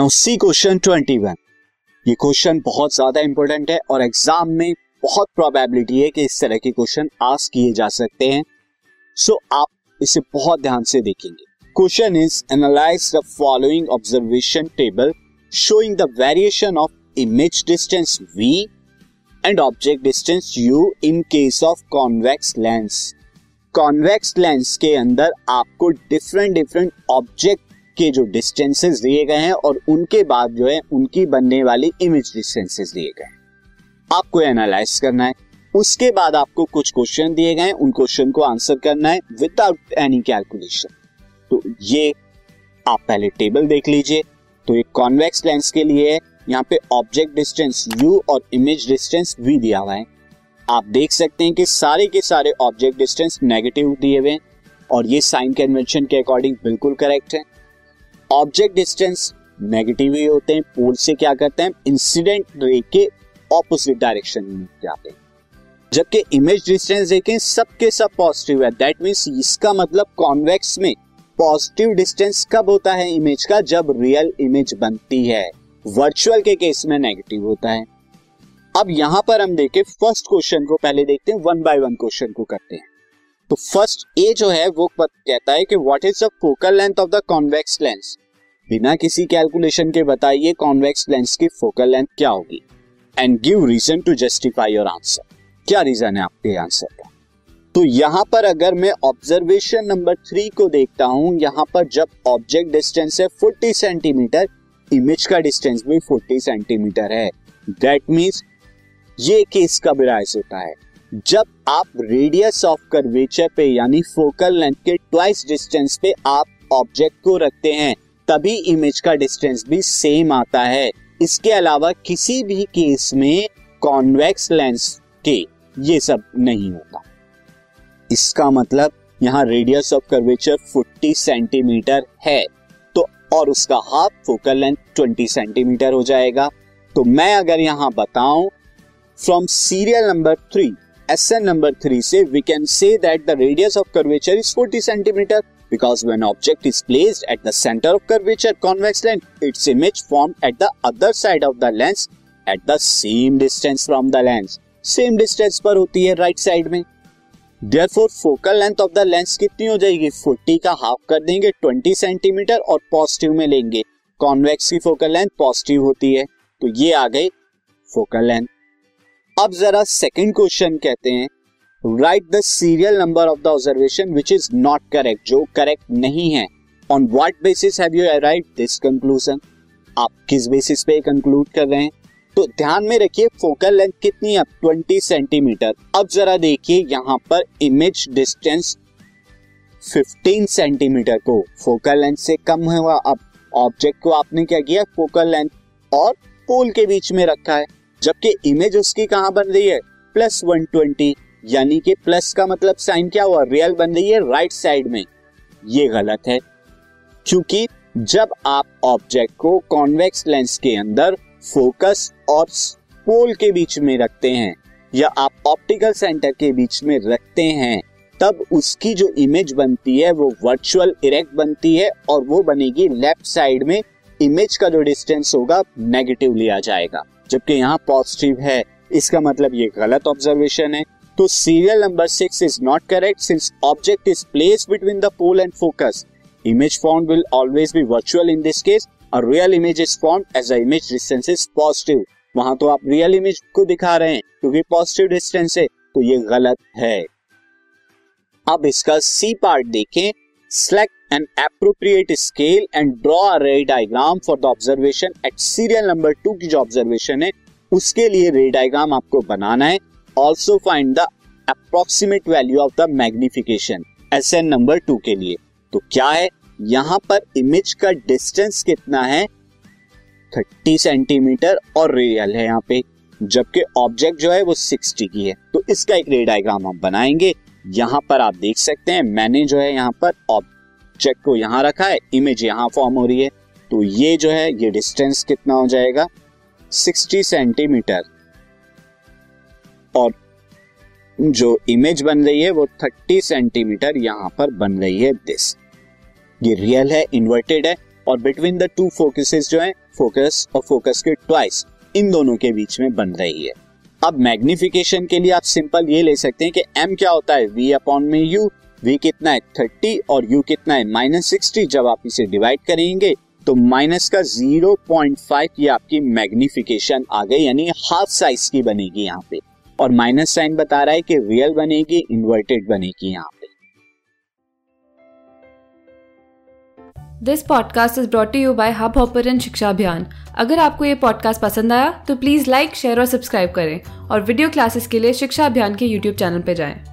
Now see question 21 ये question बहुत ज़्यादा इंपॉर्टेंट है और एग्ज़ाम में बहुत प्रोबेबिलिटी है कि इस तरह के क्वेश्चन आस्क किए जा सकते हैं। सो so, आप इसे बहुत ध्यान से देखेंगे। Question is analyse the following observation table showing the variation of image distance v and object distance u in case of convex lens convex lens के अंदर आपको डिफरेंट डिफरेंट ऑब्जेक्ट के जो डिस्टेंसेस दिए गए हैं और उनके बाद जो है उनकी बनने वाली इमेज डिस्टेंसेस दिए गए हैं। आपको एनालाइज करना है। उसके बाद आपको कुछ क्वेश्चन दिए गए हैं। उन क्वेश्चन को आंसर करना है विदाउट एनी कैलकुलेशन तो ये आप पहले टेबल देख लीजिए। तो ये कॉन्वेक्स लेंस के लिए है। यहाँ पे ऑब्जेक्ट डिस्टेंस u और इमेज डिस्टेंस v दिया हुआ है। आप देख सकते हैं कि सारे के सारे ऑब्जेक्ट डिस्टेंस नेगेटिव दिए हुए हैं और ये साइन कन्वेंशन के अकॉर्डिंग बिल्कुल करेक्ट है। ऑब्जेक्ट डिस्टेंस नेगेटिव ही होते हैं पोल से क्या करते हैं इंसिडेंट रे के ऑपोजिट डायरेक्शन में जाते हैं। जबकि इमेज डिस्टेंस देखें, सबके सब पॉजिटिव है। दैट मीन्स इसका मतलब कॉन्वेक्स में पॉजिटिव डिस्टेंस कब होता है इमेज का? जब रियल इमेज बनती है। वर्चुअल के केस में नेगेटिव होता है। अब यहाँ पर हम देखें फ़र्स्ट क्वेश्चन को पहले देखते हैं वन बाय वन क्वेश्चन को करते हैं। तो फ़र्स्ट ए जो है, वो कहता है कि what is the focal length of the convex lens बिना किसी कैलकुलेशन के बताइए कॉन्वेक्स लेंस की फोकल लेंथ क्या होगी? And give reason to justify your answer क्या रीजन है आपके आंसर का? तो यहाँ पर अगर मैं ऑब्जर्वेशन नंबर थ्री को देखता हूँ, यहाँ पर जब ऑब्जेक्ट डिस्टेंस है 40 सेंटीमीटर इमेज का डिस्टेंस भी 40 सेंटीमीटर है। दैट मीन्स ये केस कब राइज होता है? जब आप रेडियस ऑफ़ कर्वेचर पे, यानी फोकल लेंथ के ट्वाइस डिस्टेंस पे आप ऑब्जेक्ट को रखते हैं तभी इमेज का डिस्टेंस भी सेम आता है। इसके अलावा किसी भी केस में कॉन्वेक्स लेंस के ये सब नहीं होता। इसका मतलब यहाँ रेडियस ऑफ़ कर्वेचर 40 सेंटीमीटर है। तो और उसका हाफ़ फोकल लेंथ 20 सेंटीमीटर हो जाएगा। तो मैं अगर यहाँ बताऊँ from serial number three S N number three से we can say that the radius of curvature is 40 centimetre because when object is placed at the center of curvature convex lens its image formed at the other side of the lens at the same distance from the lens same distance पर होती है right side में therefore focal length of the lens कितनी हो जाएगी 40 का half कर देंगे 20 सेंटीमीटर और पॉजिटिव में लेंगे कॉन्वेक्स की फोकल लेंथ पॉजिटिव होती है तो ये आ गई फोकल लेंथ अब जरा सेकंड क्वेश्चन कहते हैं write the serial number of the observation which is not correct जो करेक्ट नहीं है on what basis have you arrive this conclusion आप किस बेसिस पे कंक्लूड कर रहे हैं? तो ध्यान में रखिए फोकल लेंथ कितनी है? 20 सेंटीमीटर अब जरा देखिए, यहाँ पर इमेज डिस्टेंस 15 सेंटीमीटर को फोकल लेंथ से कम हुआ। अब ऑब्जेक्ट को आपने क्या किया? फोकल लेंथ और पोल के बीच में रखा है। जबकि इमेज उसकी कहाँ बन रही है? प्लस वन ट्वेंटी यानी कि प्लस का मतलब साइन क्या हुआ? रियल बन रही है राइट साइड में। ये गलत है। क्योंकि जब आप ऑब्जेक्ट को कॉन्वेक्स लेंस के अंदर फोकस और पोल के बीच में रखते हैं या आप ऑप्टिकल सेंटर के बीच में रखते हैं, तब उसकी जो इमेज बनती है, वो वर्चुअल इरेक्ट बनती है और वो बनेगी लेफ़्ट साइड में। इमेज का जो डिस्टेंस होगा नेगेटिव लिया जाएगा। जबकि यहाँ पॉजिटिव है। इसका मतलब ये गलत ऑब्जर्वेशन है। तो serial number six is not correct since object is place between the pole and focus image form will always be virtual in this case और real image is form as a image distance is positive वहाँ तो आप real image को दिखा रहे हैं, क्योंकि positive distance है तो ये गलत है। अब इसका सी पार्ट देखें। Select an appropriate scale and draw a ray diagram for the observation at serial number two की जो ऑब्जर्वेशन है, उसके लिए रे डायग्राम आपको बनाना है। Also find the approximate value of the magnification S N number two के लिए। तो क्या है? यहाँ पर इमेज का डिस्टेंस कितना है? 30 सेंटीमीटर और रियल है यहाँ पे, जबकि ऑब्जेक्ट जो है वो 60 की है। तो इसका एक रे डायग्राम हम बनाएँगे। यहाँ पर आप देख सकते हैं, मैंने जो है यहाँ पर ऑब्जेक्ट को यहाँ रखा है इमेज यहाँ फॉर्म हो रही है। तो ये जो है, ये डिस्टेंस कितना हो जाएगा? 60 सेंटीमीटर और जो इमेज बन रही है वो 30 सेंटीमीटर यहाँ पर बन रही है दिस ये रियल है इन्वर्टेड है और बिटवीन द टू फोकसेस जो है फोकस और फोकस के ट्वाइस इन दोनों के बीच में बन रही है. अब मैग्निफिकेशन के लिए आप सिंपल ये ले सकते हैं कि एम क्या होता है? वी अपॉन में यू वी कितना है? थर्टी और यू कितना है? माइनस सिक्सटी जब आप इसे डिवाइड करेंगे तो माइनस का ज़ीरो पॉइंट फाइव ये आपकी मैग्निफिकेशन आ गई, यानी हाफ़ साइज़ की बनेगी यहाँ पे. और माइनस साइन बता रहा है कि रियल बनेगी इन्वर्टेड बनेगी यहाँ पे। This podcast is brought you by hub hopper शिक्षा अभियान अगर आपको ये पॉडकास्ट पसंद आया तो प्लीज़ लाइक शेयर और सब्सक्राइब करें। और वीडियो क्लासेस के लिए शिक्षा अभियान के यूट्यूब चैनल पर जाएँ।